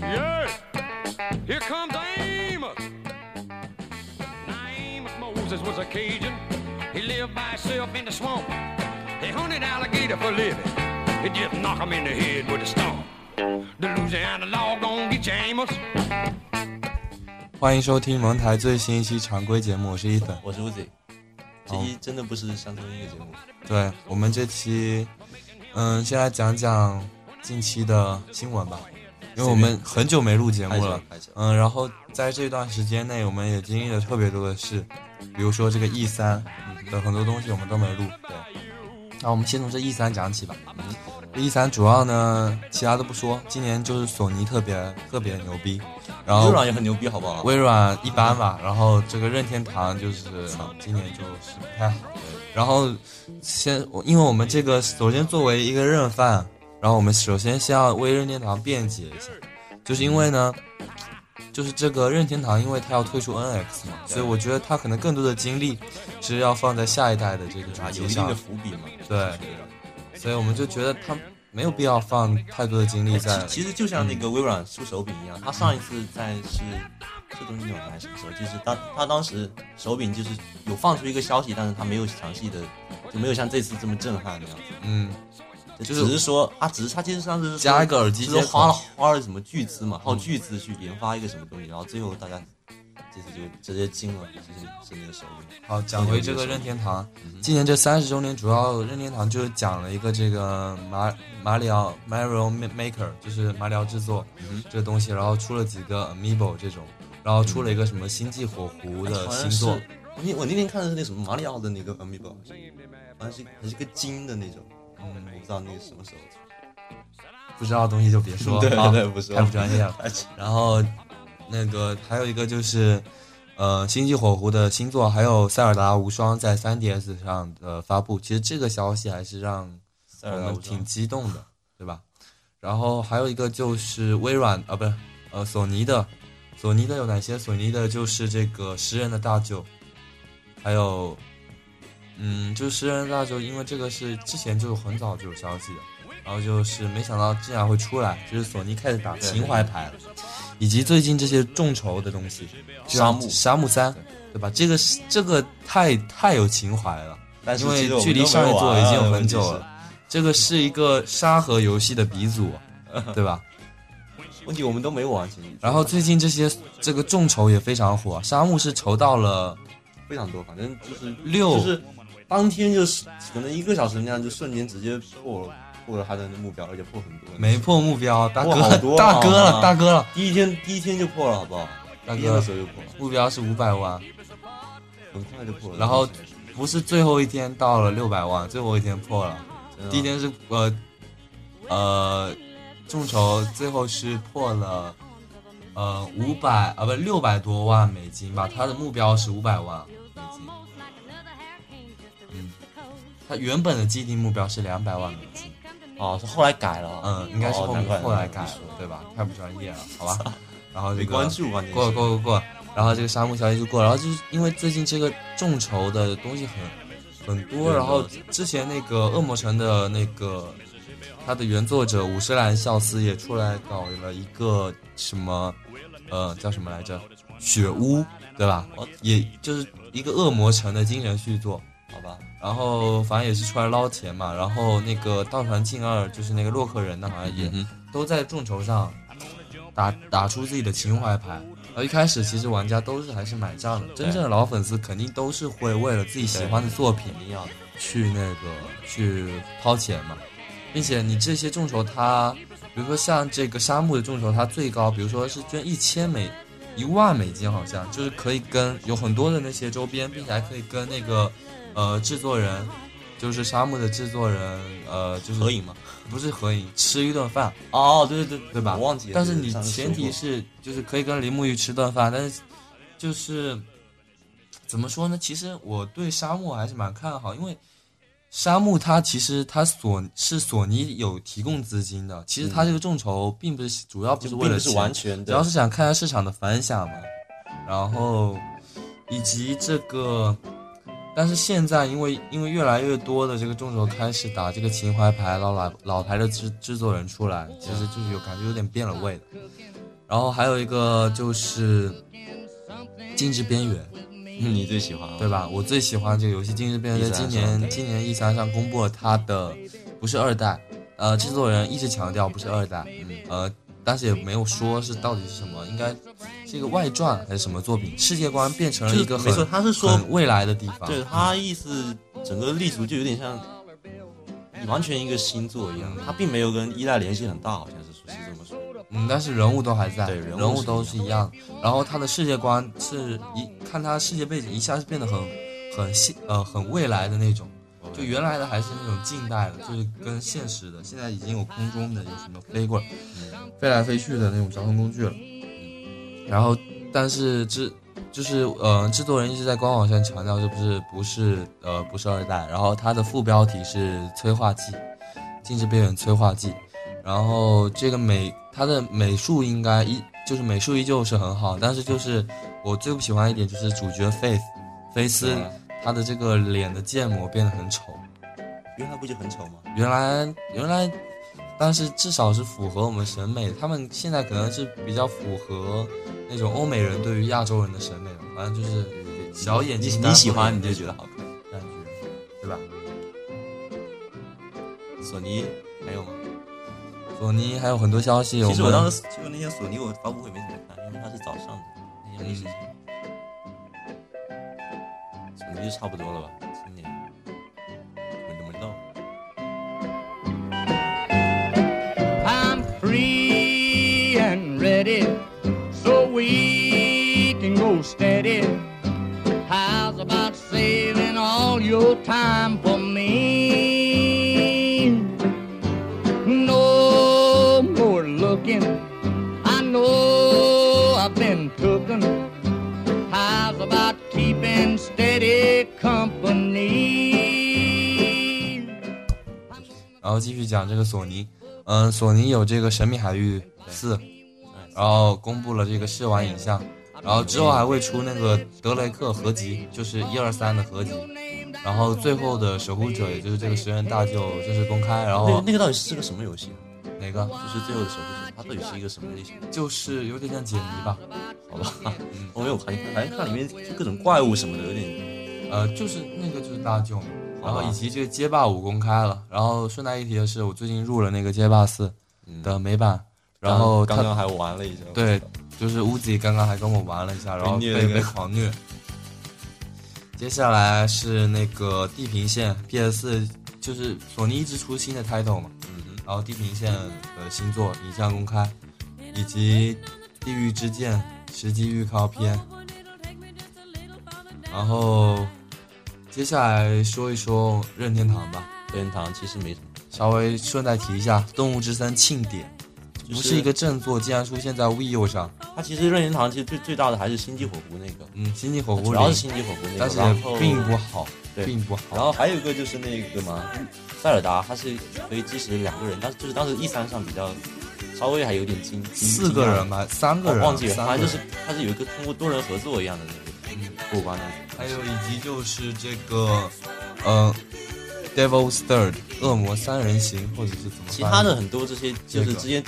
Yeah, here comes Amos. Now Amos Moses was a Cajun. He lived by himself in the swamp. He hunted alligator for a living. He just knock him in the head with a stone. The Louisiana law gon' get you, Amos. 欢迎收听蒙台最新一期常规节目，我是伊粉。我是 Uzi，这期真的不是乡村音乐节目，对我们这期，嗯，先来讲讲近期的新闻吧，因为我们很久没录节目了，嗯，然后在这段时间内，我们也经历了特别多的事，比如说这个 E 三的很多东西我们都没录，对。那我们先从这 E 三讲起吧。E 三主要呢，其他都不说，今年就是索尼特别特别牛逼，然后微软也很牛逼，好不好？微软一般吧，然后这个任天堂就是今年就是不太好。然后先，我因为我们这个首先作为一个任范，然后我们首先先要为任天堂辩解一下，就是因为呢，就是这个任天堂，因为它要推出 NX 嘛，所以我觉得它可能更多的精力是要放在下一代的这个主啊，有机上一定的，伏笔嘛。对，所以我们就觉得他没有必要放太多的精力在其。实就像那个微软出手柄一样，他上一次在是是东京还是什么时候？就是当他当时手柄就是有放出一个消息，但是他没有详细的，就没有像这次这么震撼那样子。嗯，就就是只是说他只是他其实上次是加一个耳机就是花了花了什么巨资嘛，耗巨资去研发一个什么东西，然后最后大家这次就直接惊了，就是是那个手柄。好，讲回这个任天堂，今年这三十周年，主要任天堂就是讲了一个这个马马里奥 Mario Maker，就是马里奥制作嗯这个东西，然后出了几个 Amiibo 这种，然后出了一个什么星际火狐的星座是，我那我那天看的是那什么马里奥的那个 Amiibo，好像是还是个金的那种，嗯，我不知道那个什么时候出。不知道的东西就别说，对啊对不说太不专业了。然后那个还有一个就是，呃，星际火狐的星座，还有塞尔达无双在 3DS 上的发布，其实这个消息还是让塞尔达无双我们挺激动的，对吧？然后还有一个就是微软啊，不是呃索尼的，索尼的有哪些？索尼的就是这个食人的大舅，还有嗯，就是食人的大舅，因为这个是之前就很早就有消息的，然后就是没想到竟然会出来，就是索尼开始打情怀牌了，以及最近这些众筹的东西，沙漠沙漠三，对吧？这个是这个太太有情怀了。但是因为距离上一座已经有很久了，这个是一个沙盒游戏的鼻祖，对吧？问题我们都没玩，其实然后最近这些这个众筹也非常火，沙漠是筹到了非常多，反正就是六就是当天就是可能一个小时那样，就瞬间直接破了破了他的目标，而且破很多。没破目标，大哥大哥了啊大哥了，第一天第一天就破了，好不好？大第一天的时候就破了，目标是五百万，很快就破了。然后不是最后一天到了六百万，最后一天破了，第一天是呃呃众筹最后是破了呃五百啊不六百多万美金吧，他的目标是五百万美金。嗯，他原本的既定目标是两百万美金，哦，是后来改了，嗯，应该是后后来改了，对吧？太不专业了，好吧？然后这没个关注关键是过过过，然后这个沙漠消息就过，然后就是因为最近这个众筹的东西很很多，然后之前那个恶魔城的那个他的原作者五十岚孝司也出来搞了一个什么呃叫什么来着雪屋，对吧？哦也就是一个恶魔城的精神续作，好吧？然后反正也是出来捞钱嘛，然后那个道传进二就是那个洛克人的，好像也嗯都在众筹上打打出自己的情怀牌。然后一开始其实玩家都是还是买账的，真正的老粉丝肯定都是会为了自己喜欢的作品肯定要。去那个去掏钱嘛，并且你这些众筹它，比如说像这个沙漠的众筹，它最高比如说是捐一千美一万美金，好像就是可以跟有很多的那些周边，并且还可以跟那个呃制作人，就是沙漠的制作人呃就是合影吗？不是合影，吃一顿饭，哦，对对对对吧？我忘记了。但是你前提是就是可以跟林木玉吃顿饭，但是就是怎么说呢？其实我对沙漠还是蛮看好，因为沙漠它其实它索是索尼有提供资金的，其实它这个众筹并不是主要不是为了主要是想看下市场的反响嘛，然后以及这个但是现在因为因为越来越多的这个众筹开始打这个情怀牌，老老老牌的制制作人出来，其实就是有感觉有点变了味的。然后还有一个就是《禁止边缘》，嗯你最喜欢对吧？我最喜欢这个游戏《禁止边缘》，在今年今年 E 三上公布了它的不是二代，呃，制作人一直强调不是二代，呃，但是也没有说是到底是什么，应该是一个外传还是什么作品？世界观变成了一个没错，他是说未来的地方，对他意思整个立足就有点像完全一个新作一样，他并没有跟一代联系很大，好像是说是这么说。嗯，但是人物都还在，对人物人物都是是一样。然后他的世界观是一看他世界背景一下子变得很很现呃很未来的那种，就原来的还是那种近代的，就是跟现实的，现在已经有空中的，有什么飞过来、飞来飞去的那种交通工具了。然后，但是制就是呃制作人一直在官网上强调，这不是不是呃不是二代。然后它的副标题是催化剂，禁止边缘催化剂。然后这个美，它的美术应该依就是美术依旧是很好，但是就是我最不喜欢一点就是主角 Faith，菲斯他的这个脸的建模变得很丑。原来不就很丑吗？原来原来，但是至少是符合我们审美。他们现在可能是比较符合那种欧美人对于亚洲人的审美吧，反正就是小眼睛，你你喜欢你就觉得好看。感觉，对吧？索尼还有吗？索尼还有很多消息，其实我当时就那天索尼我发布会没怎么看，因为它是早上的那天没时间。索尼就差不多了吧，续讲这个索尼，嗯，索尼有这个《神秘海域四》，然后公布了这个试玩影像，然后之后还会出那个德雷克合集，就是一二三的合集，然后最后的守护者，也就是这个十人大舅正式公开，然那个后那个到底是个什么游戏？哪个？就是最后的守护者，它到底是一个什么类型？就是有点像解谜吧，好吧，我没有看，好像看里面各种怪物什么的，有点呃，就是那个就是大舅嘛，然后以及这个街霸五公开了，然后顺带一提的是，我最近入了那个街霸四的美版，然后它刚刚还玩了一下。对，就是 Uzi 刚刚还跟我玩了一下，然后被被狂虐。接下来是那个地平线 PS，就是索尼一直出新的 title 嘛，然后地平线的新作影像公开，以及地狱之剑实际预告片。然后接下来说一说任天堂吧，任天堂其实没什么，稍微顺带提一下《动物之森庆典》，就不是一个正作，竟然出现在 Wii U 上。它其实任天堂其实最最大的还是星际火狐那个，嗯，星际火狐零主要是星际火狐那个，但是并不好，对并不好。然后还有一个就是那个嘛，塞尔达，它是可以支持两个人，但是就是当时 E 三上比较稍微还有点惊，惊四个人，吧，三个人，忘记了，反正就是它是有一个通过多人合作一样的那个。嗯过关的。还有以及就是这个，呃，Devil's Third 恶魔三人行，或者是怎么？其他的很多这些就是之前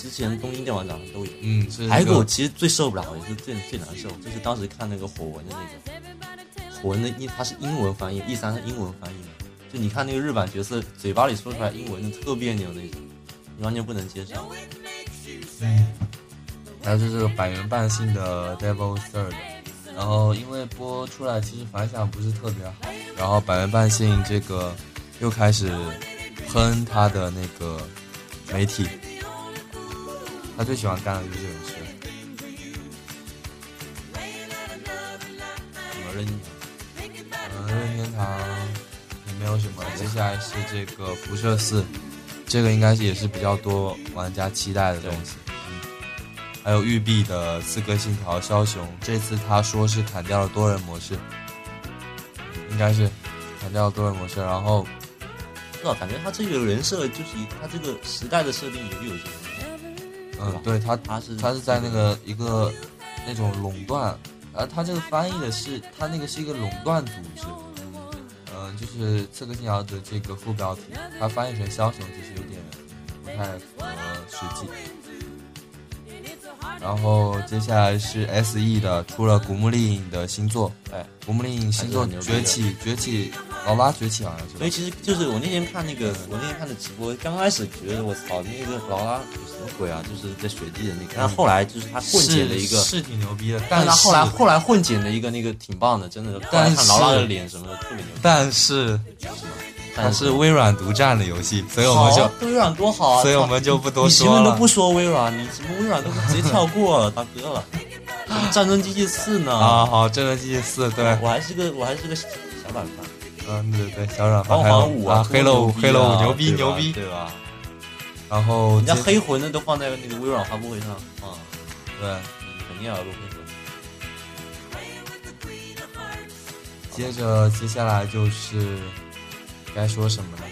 之前东京电玩展上都有。嗯，是还有一个个我其实最受不了，也是最最难受，就是当时看那个火纹的那个火纹的英，它是英文翻译，E 三是英文翻译嘛，就你看那个日版角色嘴巴里说出来英文特别扭那种，你完全不能接受。还有就是这个百元半信的 Devil's Third，然后因为播出来其实反响不是特别好，然后百元半信这个又开始喷他的那个媒体，他最喜欢干的就是这种事。什么任嗯，任天堂也没有什么。接下来是这个辐射四，这个应该是也是比较多玩家期待的东西。嗯，还有育碧的《刺客信条：枭雄》，这次他说是砍掉了多人模式，应该是砍掉了多人模式。然后不知道，感觉他这个人设就是以他这个时代的设定有有些嗯，对他他是他是在那个一个那种垄断，而他这个翻译的是他那个是一个垄断组织，嗯，就是《刺客信条》的这个副标题，他翻译成枭雄，其实有点不太符合实际。然后接下来是 S E 的出了《古墓丽影》的新作，哎，《古墓丽影》新作崛起，崛起，劳拉崛起好像是吧？所以其实就是我那天看那个，我那天看的直播，刚开始觉得我操，那个劳拉有什么鬼啊？就是在雪地的那个，但后来就是他混剪的一个，是是挺牛逼的，但但是后来后来混剪的一个那个挺棒的，真的。但是劳拉的脸什么的特别牛逼，但是它是微软独占的游戏，所以我们就微软多好啊！所以我们就不多你前说了。面都不说微软，你什么微软都直接跳过了，大哥了。战争机器四呢？啊，好，战争机器四，对，我还是个我还是个小软饭。嗯，对对，小软饭。光环五啊，黑了五，黑了五，啊牛逼牛逼。对吧？然后人家黑魂的都放在那个微软发布会上啊，对，肯定要录黑魂。接着接下来就是该说什么呢？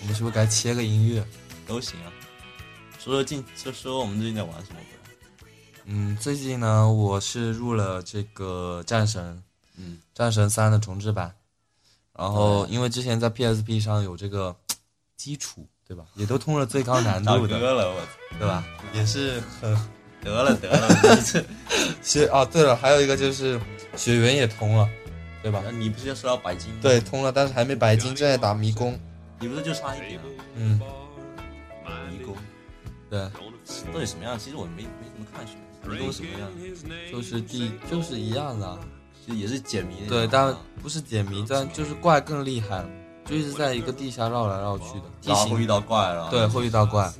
我们是不是该切个音乐？都行啊。说说近，说说我们最近在玩什么？嗯，最近呢，我是入了这个战神，嗯，战神三的重置版。然后因为之前在 PSP 上有这个基础，对吧？也都通了最高难度的，哥了，我对吧？也是很得 了得了，你这血啊。对了，还有一个就是血缘也通了，对吧？你不是要说到白金吗？对，通了，但是还没白金，正在打迷宫。你不是就差一点啊？嗯，迷宫对，到底什么样？其实我没没怎么看血，迷宫什么样？就是第就是一样的啊。就也是解谜对，啊但不是解谜，但就是怪更厉害了，就一直在一个地下绕来绕去的，地形然后会遇到怪了。对会遇到怪，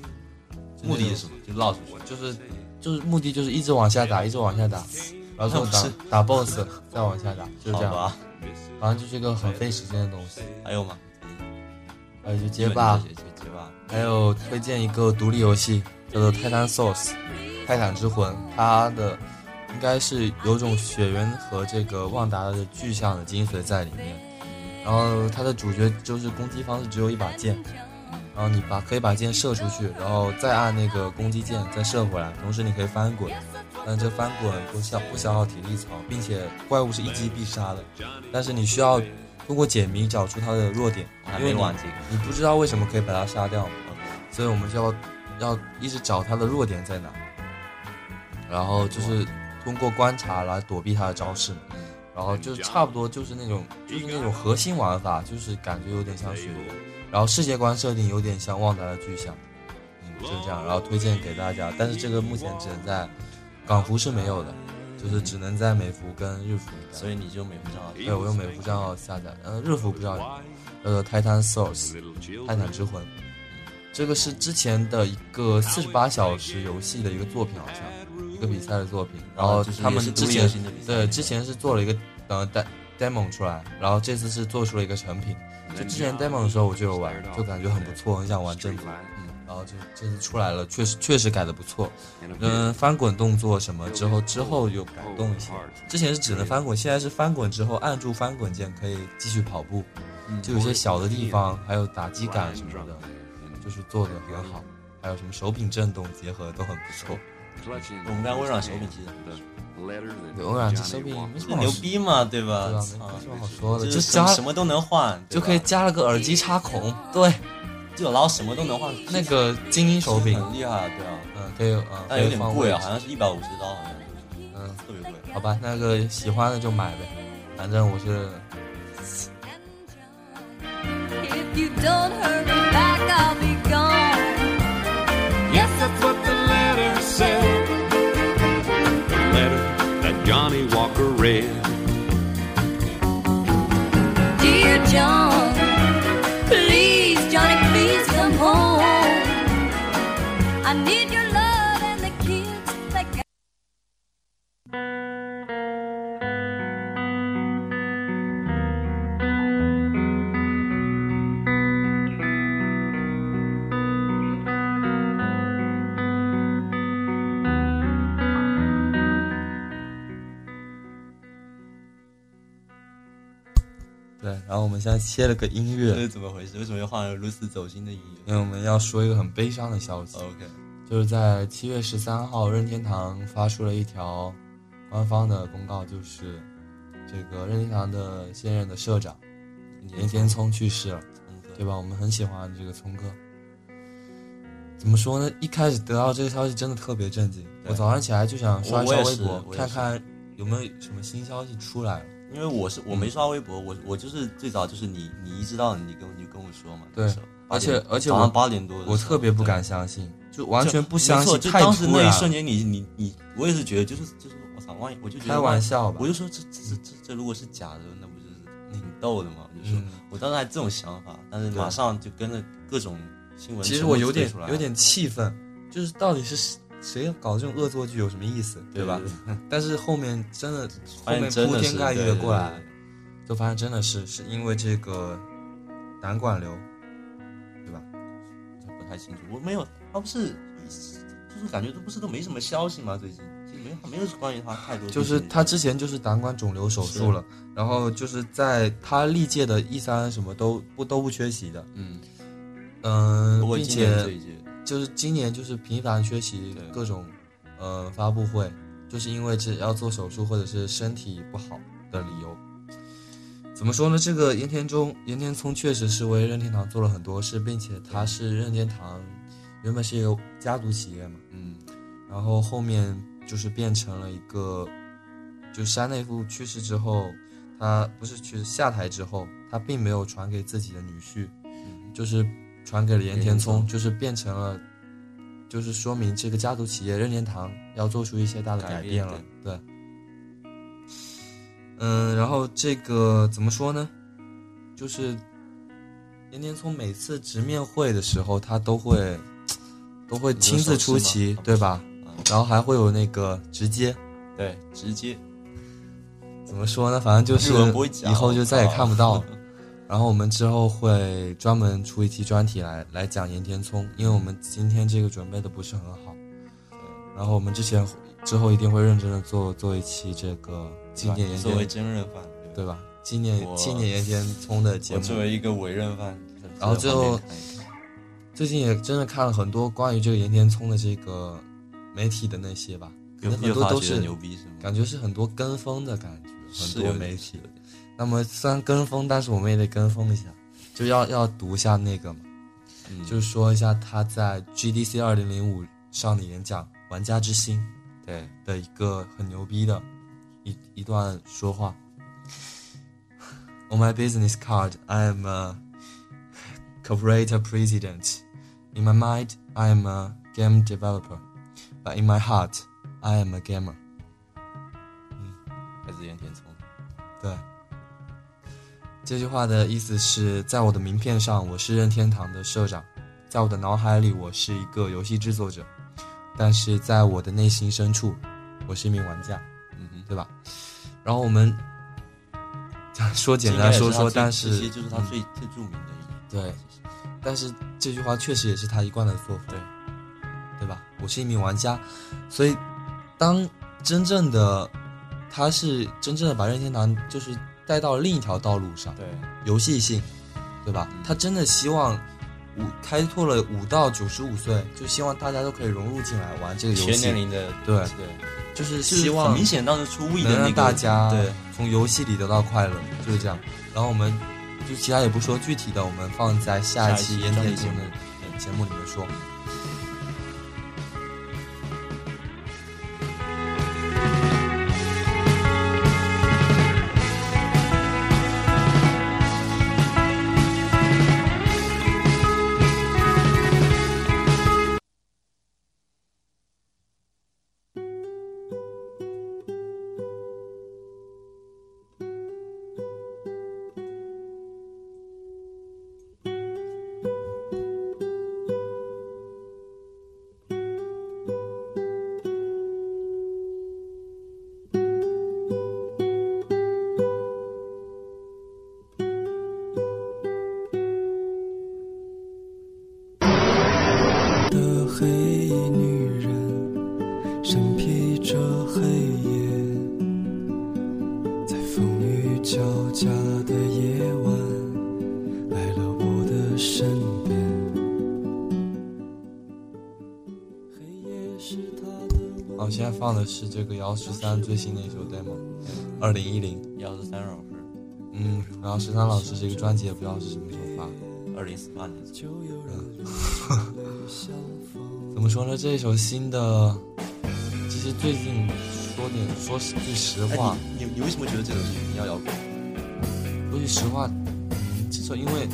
目的是什么？就绕出去。就是就是目的就是一直往下打，一直往下打，然后打打 BOSS，再往下打，就是这样？反正就是一个很费时间的东西。还有吗？还有就街霸，街街霸。还有推荐一个独立游戏叫做《泰坦 Source》，泰坦之魂，它的应该是有种血缘和这个旺达的具象的精髓在里面。然后它的主角就是攻击方式只有一把剑，然后你把可以把剑射出去，然后再按那个攻击键再射回来，同时你可以翻滚，但这翻滚不消不消耗体力槽，并且怪物是一击必杀的，但是你需要通过解谜找出它的弱点，还因为你。你不知道为什么可以把它杀掉嘛，所以我们就要要一直找它的弱点在哪，然后就是通过观察来躲避它的招式嘛，然后就差不多就是那种就是那种核心玩法，就是感觉有点像雪人，然后世界观设定有点像旺达的巨像，嗯，就这样，然后推荐给大家，但是这个目前只能在港服是没有的，就是只能在美服跟日服。所以你就美服账号。对，我用美服账号下载，呃，日服不知道有没有，叫做《Titan Source》，泰坦之魂。这个是之前的一个四十八小时游戏的一个作品，好像一个比赛的作品。然后他们之前对之前是做了一个呃 demo demo 出来，然后这次是做出了一个成品。就之前 demo 的时候我就有玩，就感觉很不错，很想玩正版。嗯，然后就这次出来了，确实确实改的不错。嗯，翻滚动作什么之后之后有改动一些，之前是只能翻滚，现在是翻滚之后按住翻滚键可以继续跑步，就有些小的地方还有打击感什么的，就是做的很好，还有什么手柄震动结合都很不错。我们家微软手柄其实很对，微软这手柄没什么好牛逼嘛，对吧？对吧？没什么好说的，就就是加什么都能换，就可以加了个耳机插孔，对，就然后什么都能换。那个精英手柄，很厉害，对啊，嗯，可以，嗯，但有点贵啊，好像是一百五十刀，好像嗯，特别贵。好吧，那个喜欢的就买呗，反正我是 If you don't 们现在切了个音乐这，是怎么回事？为什么又换了如此走心的音乐因为我们要说一个很悲伤的消息，？OK，就是在七月十三号，任天堂发出了一条官方的公告，就是这个任天堂的现任的社长岩田聪去世了，对吧？我们很喜欢这个聪哥。怎么说呢？一开始得到这个消息真的特别震惊，我早上起来就想刷一我我也是刷微博，看看有没有什么新消息出来了。因为我是我没刷微博，我我就是最早就是你你一知道你跟你跟我说嘛，对那时候而且早上八点多我特别不敢相信，就完全不相信，就当时那一瞬间你，你你我也是觉得就是就是我操，万一我就觉得开玩笑吧。我就说这这这这这如果是假的，那不就是挺逗的嘛？我就说、嗯我当时还这种想法，但是马上就跟着各种新闻，其实我有点有点气愤，就是到底是谁搞这种恶作剧有什么意思，对吧？但是后面真的后面铺天盖地的过来，就发现真的是是因为这个胆管瘤，对吧？对不太清楚，我没有，他不是就是感觉都不是都没什么消息嘛，最近没有没有关于他太多，就是他之前就是胆管肿瘤手术了，然后就是在他历届的一三什么都不都不缺席的，嗯，并且就是今年就是频繁缺席各种呃发布会，就是因为这要做手术或者是身体不好的理由。怎么说呢？这个岩田中岩田聪确实是为任天堂做了很多事，并且他是任天堂原本是一个家族企业嘛，嗯然后后面就是变成了一个，就山内夫去世之后，他不是去下台之后，他并没有传给自己的女婿，嗯就是传给了岩田聪，就是变成了，就是说明这个家族企业任天堂要做出一些大的改改变变了，对。嗯，然后这个怎么说呢？就是岩田聪每次直面会的时候，他都会都会亲自出席对吧？啊然后还会有那个直接，对直接怎么说呢？反正就是以后就再也看不到了。然后我们之后会专门出一期专题来来讲岩田聪，因为我们今天这个准备的不是很好。然后我们之前之后一定会认真的做做一期这个纪念岩作为田，真人饭，对吧？纪念我纪念岩田聪的节我目。作为一个委任犯，然后最后最近也真的看了很多关于这个岩田聪的这个媒体的那些吧，可有能很多都是牛逼是吗？感觉是很多跟风的感觉，很多媒体。那么虽然跟风，但是我们也得跟风一下，就要要读一下那个嘛，嗯就是说一下他在 GDC 二零零五上的演讲《玩家之心对》的一个很牛逼的一一段说话。On my business card, I am a corporate president. In my mind, I am a game developer, but in my heart, I am a gamer. 嗯还是岩田聪，对，这句话的意思是在我的名片上我是任天堂的社长，在我的脑海里我是一个游戏制作者，但是在我的内心深处，我是一名玩家，嗯哼，对吧？然后我们 说简单说说，但是其实就是他最最著名的一对，但是这句话确实也是他一贯的作风，对对吧？我是一名玩家，所以当真正的他是真正的把任天堂就是带到另一条道路上，对。游戏性，对吧？嗯。他真的希望五开拓了五到九十五岁，就希望大家都可以融入进来玩这个游全年戏，龄的对。对，就是希望很明显当时出让的那个大家对从游戏里得到快乐，就是这样。然后我们就其他也不说具体的，我们放在下一期期烟天节目。节目里面说。夜是她的温好，现在放的是这个姚十三最新的一首 demo，二零一零。姚十三首是嗯，嗯，然后十三老师这个专辑也不知道是什么时候发。二零四八年，怎么说呢？这一首新的，其实最近说点说句实话，哎，你你你为什么觉得这首是民谣摇滚？说句实话，嗯，这首因为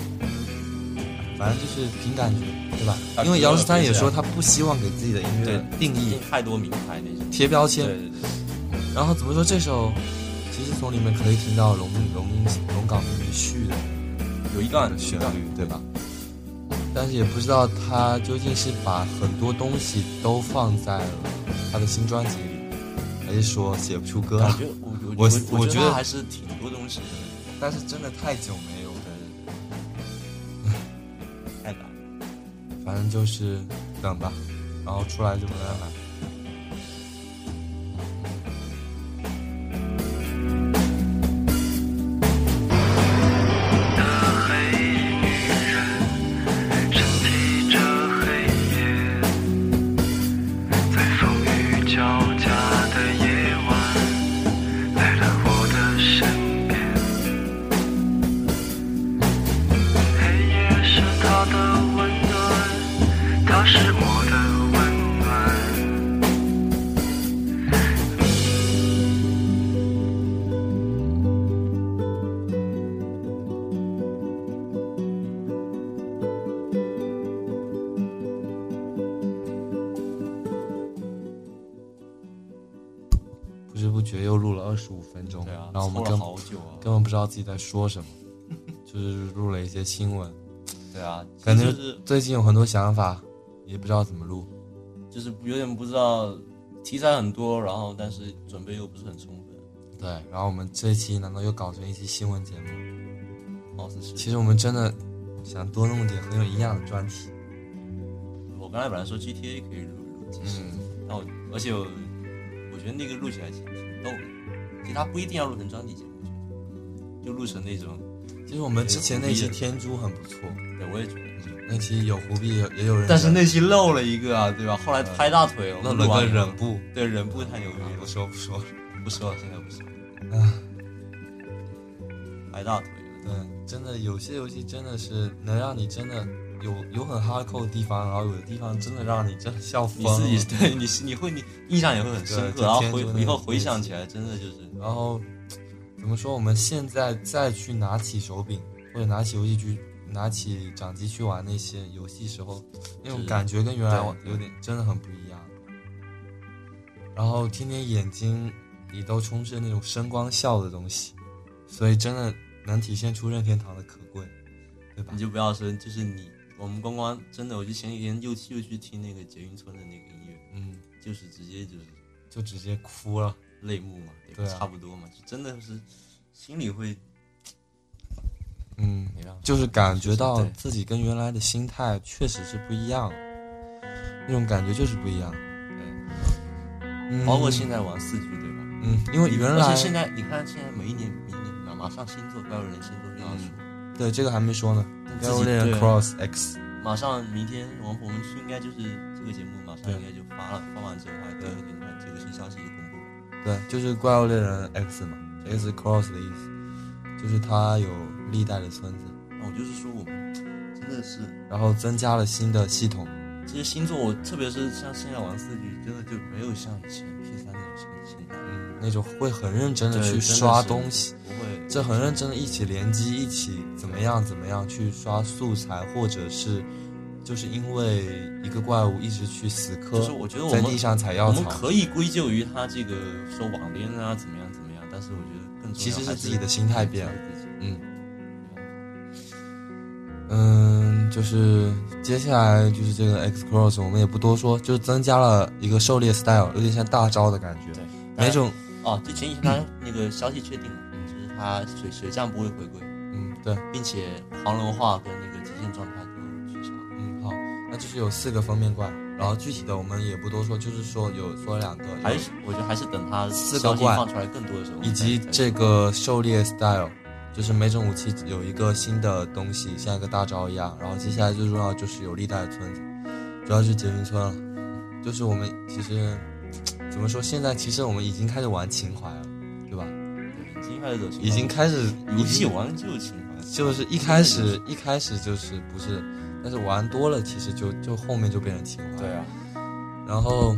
反正就是凭感觉，对吧？啊因为姚十三也说他不希望给自己的音乐定义太多名牌那种。贴标签对，对对，然后怎么说这首，其实从里面可以听到龙龙龙岗秘密序的有一段旋律，对吧？但是也不知道他究竟是把很多东西都放在了他的新专辑里，还是说写不出歌了？感觉我我我我觉得还是挺多东西的，但是真的太久没反正就是等吧，然后出来就没办法。知道自己在说什么，就是录了一些新闻，对啊，感觉就是最近有很多想法，也不知道怎么录。就是有点不知道题材很多，然后但是准备又不是很充分。对，然后我们这一期难道又搞成一期新闻节目？貌似是。其实我们真的想多弄点很有营养的专题。我刚才本来说 GTA 可以录录，其实，嗯，但我而且我我觉得那个录起来挺挺逗的。其实它不一定要录成专题节目，就录成那种，其实我们之前那期天珠很不错，对我也觉得。那期有胡碧也也有人，但是那期漏了一个啊，对吧？后来拍大腿，我漏了个忍，部，对忍部太牛逼了不，说不说了。不说了，现在不说了，唉，拍大腿了。对，真的有些游戏真的是能让你真的有有很 hardcore 的地方，然后有的地方真的让你真的笑疯你。自己对你是你会你印象也会很深刻，然后回以后回想起来，真的就是然后怎么说？我们现在再去拿起手柄或者拿起游戏机、拿起掌机去玩那些游戏时候，那种感觉跟原来有点真的很不一样。然后天天眼睛里都充斥那种声光效的东西，所以真的能体现出任天堂的可贵，对吧你？就不要说，就是你我们光光真的，我就前几天又又去听那个捷运村的那个音乐，嗯，就是直接就是就直接哭了。泪目嘛，对吧对啊差不多嘛，就真的是心里会嗯，就是感觉到自己跟原来的心态确实是不一样，那种感觉就是不一样。对，嗯包括现在玩四 G 对吧？嗯，因为原来而且现在你看，现在每一年明年马马上星座怪物猎人星座又要出，对这个还没说呢，《自己怪物猎人对 Cross X》马上明天我们我们应该就是这个节目马上对应该就发了，发完之后，还第二天它这个新消息就公布了。对，就是《怪物猎人 X》嘛，X Cross 的意思，就是它有历代的村子，那我就是说我们真的是然后增加了新的系统。这些星座，我特别是像现在玩四 G，真的就没有像以前 P 三那种心心态，嗯，那种会很认真的去刷东西，不会这很认真的一起联机，一起怎么样怎么样去刷素材，或者是就是因为一个怪物一直去死磕，就是我觉得我们在地上采药草。我们，可以归咎于他这个说网恋啊怎么样怎么样，但是我觉得更重要其实是自己的心态变了。嗯。嗯，就是接下来就是这个 X Cross，我们也不多说，就是增加了一个狩猎 style，有点像大招的感觉。对每种？哦，就前几天那个消息确定了，就是他水水战不会回归，嗯对。并且黄龙化跟那个那就是有四个封面怪，然后具体的我们也不多说，就是说有说两个，还是我觉得还是等它四个怪放出来更多的时候，以及这个狩猎 style，就是每种武器有一个新的东西，像一个大招一样。然后接下来最重要就是有历代的村子，主要是捷云村了。就是我们其实怎么说，现在其实我们已经开始玩情怀了，对吧？对已经开始走情已经开始游戏玩就情怀，就是一开始一开始就是不是，但是玩多了其实就就后面就变成情怀。对，啊，然后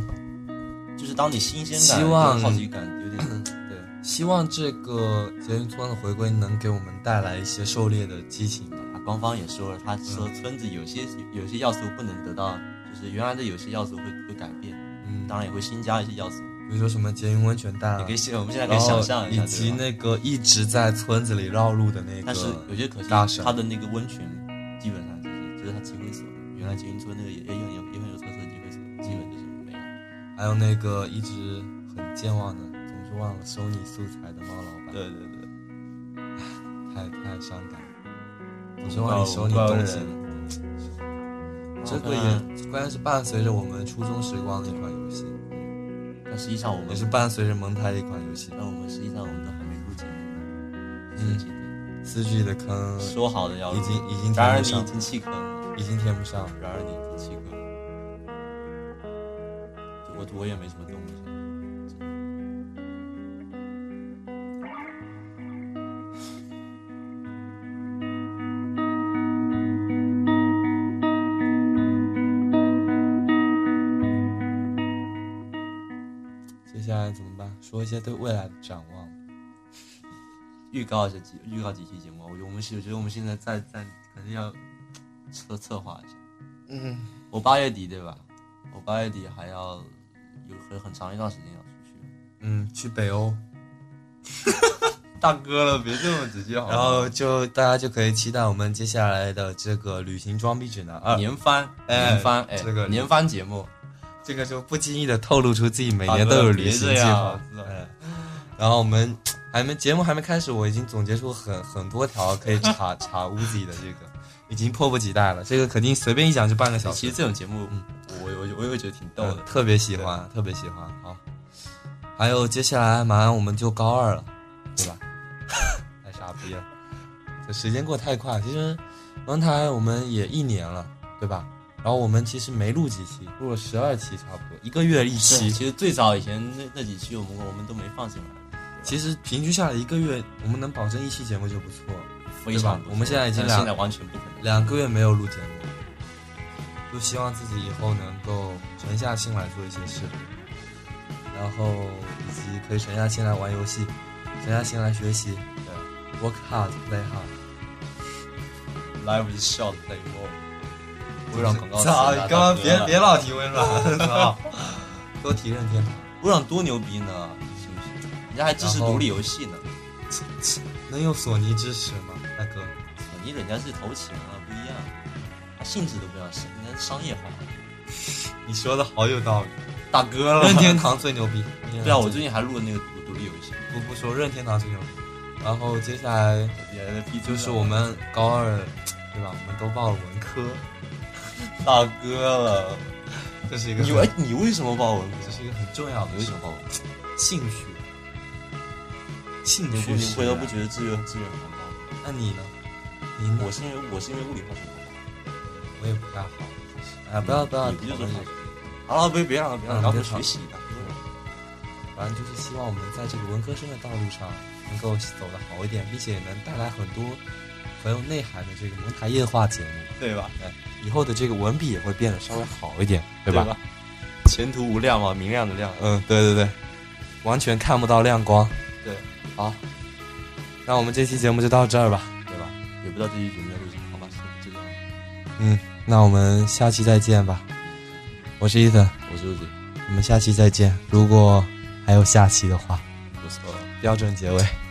就是当你新鲜感、希望好奇感有点 对，希望这个捷运村的回归能给我们带来一些狩猎的激情官方也说了，他说村子有些有些要素不能得到，就是原来的有些要素会会改变，嗯，当然也会新加一些要素。比如说什么捷运温泉蛋啊你可以，想，我们现在可以想象一下，以及那个一直在村子里绕路的那个，但是有些可惜大，神它的那个温泉原来捷运村那个也也很有也很有特色的集会，基本就是没了。还有那个一直很健忘的，总是忘了收你素材的猫老板，对对对，太太伤感了，总是忘你收你东西。这个也关键是伴随着我们初中时光的一款游戏，但实际上我们也是伴随着蒙台的一款游戏。但我们实际上我们都还没入节目呢，嗯四 G 的坑说好的要已经已经填不上，然你已经弃坑了，已经填不上。然而你第七个，我我也没什么动力。接下来怎么办？说一些对未来的展望。预告一下几预告几期节目，我我们是我觉得我们现在在在肯定要策策划一下。嗯，我八月底对吧？我八月底还要有很很长一段时间要出去。嗯，去北欧，大哥了，别这么直接好然后就大家就可以期待我们接下来的这个旅行装逼指南二。年番哎年番哎，这个年番节目，这个就不经意的透露出自己每年都有旅行计划。哎，然后我们还没节目还没开始，我已经总结出很很多条可以查查乌自己的这个，已经迫不及待了。这个肯定随便一讲就半个小时。其实这种节目，我我我也会觉得挺逗的嗯。特别喜欢，特别喜欢。好，还有接下来马上我们就高二了，对吧？太傻逼了，这时间过得太快。其实蒙台我们也一年了，对吧？然后我们其实没录几期，录了十二期差不多，一个月一期。其实最早以前那那几期我们我们都没放进来，其实平均下来一个月，我们能保证一期节目就不错。非常不错我们现在已经两现在完全不。两个月没有录节目，就希望自己以后能够沉下心来做一些事，然后以及可以沉下心来玩游戏，沉下心来学习。对，work hard, play hard。Life is short, play more。微软广告词你刚刚别别老提微软，操！多提任天堂。微软多牛逼呢，是不是？人家还支持独立游戏呢。能有索尼支持吗？索尼人家是投钱啊，不一样，他性质都不一样，人家是商业化。你说的好有道理。大哥了任天堂最牛逼。对啊，我最近还录了那个独独立游戏，不不说任天堂最牛逼。然后接下来也就是我们高二，对吧？我们都报了文科，大哥了。这是一个你哎，你为什么报文科？这是一个很重要的为什么报文科？兴趣，兴趣使你回头不觉得志愿志愿很难报吗？那你呢？你我是因为我是因为物理化学不好，我也不太好。哎，不要不要你不就是讨论这个，好了，别别让了，别让了，然后嗯别吵学习的。反正就是希望我们在这个文科生的道路上能够走得好一点，并且能带来很多很有内涵的这个蒙台夜话节目。对吧？哎，以后的这个文笔也会变得稍微好一点，对对吧？？前途无量嘛，明亮的亮。嗯，对对对，完全看不到亮光。对，好，那我们这期节目就到这儿吧。也不知道这期节目要录什么，好吧，就这样。嗯，那我们下期再见吧。我是伊森，我是陆子，我们下期再见。如果还有下期的话，不错。标准结尾。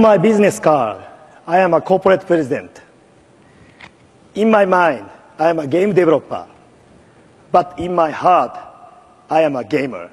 On my business card, I am a corporate president. In my mind, I am a game developer. But in my heart, I am a gamer.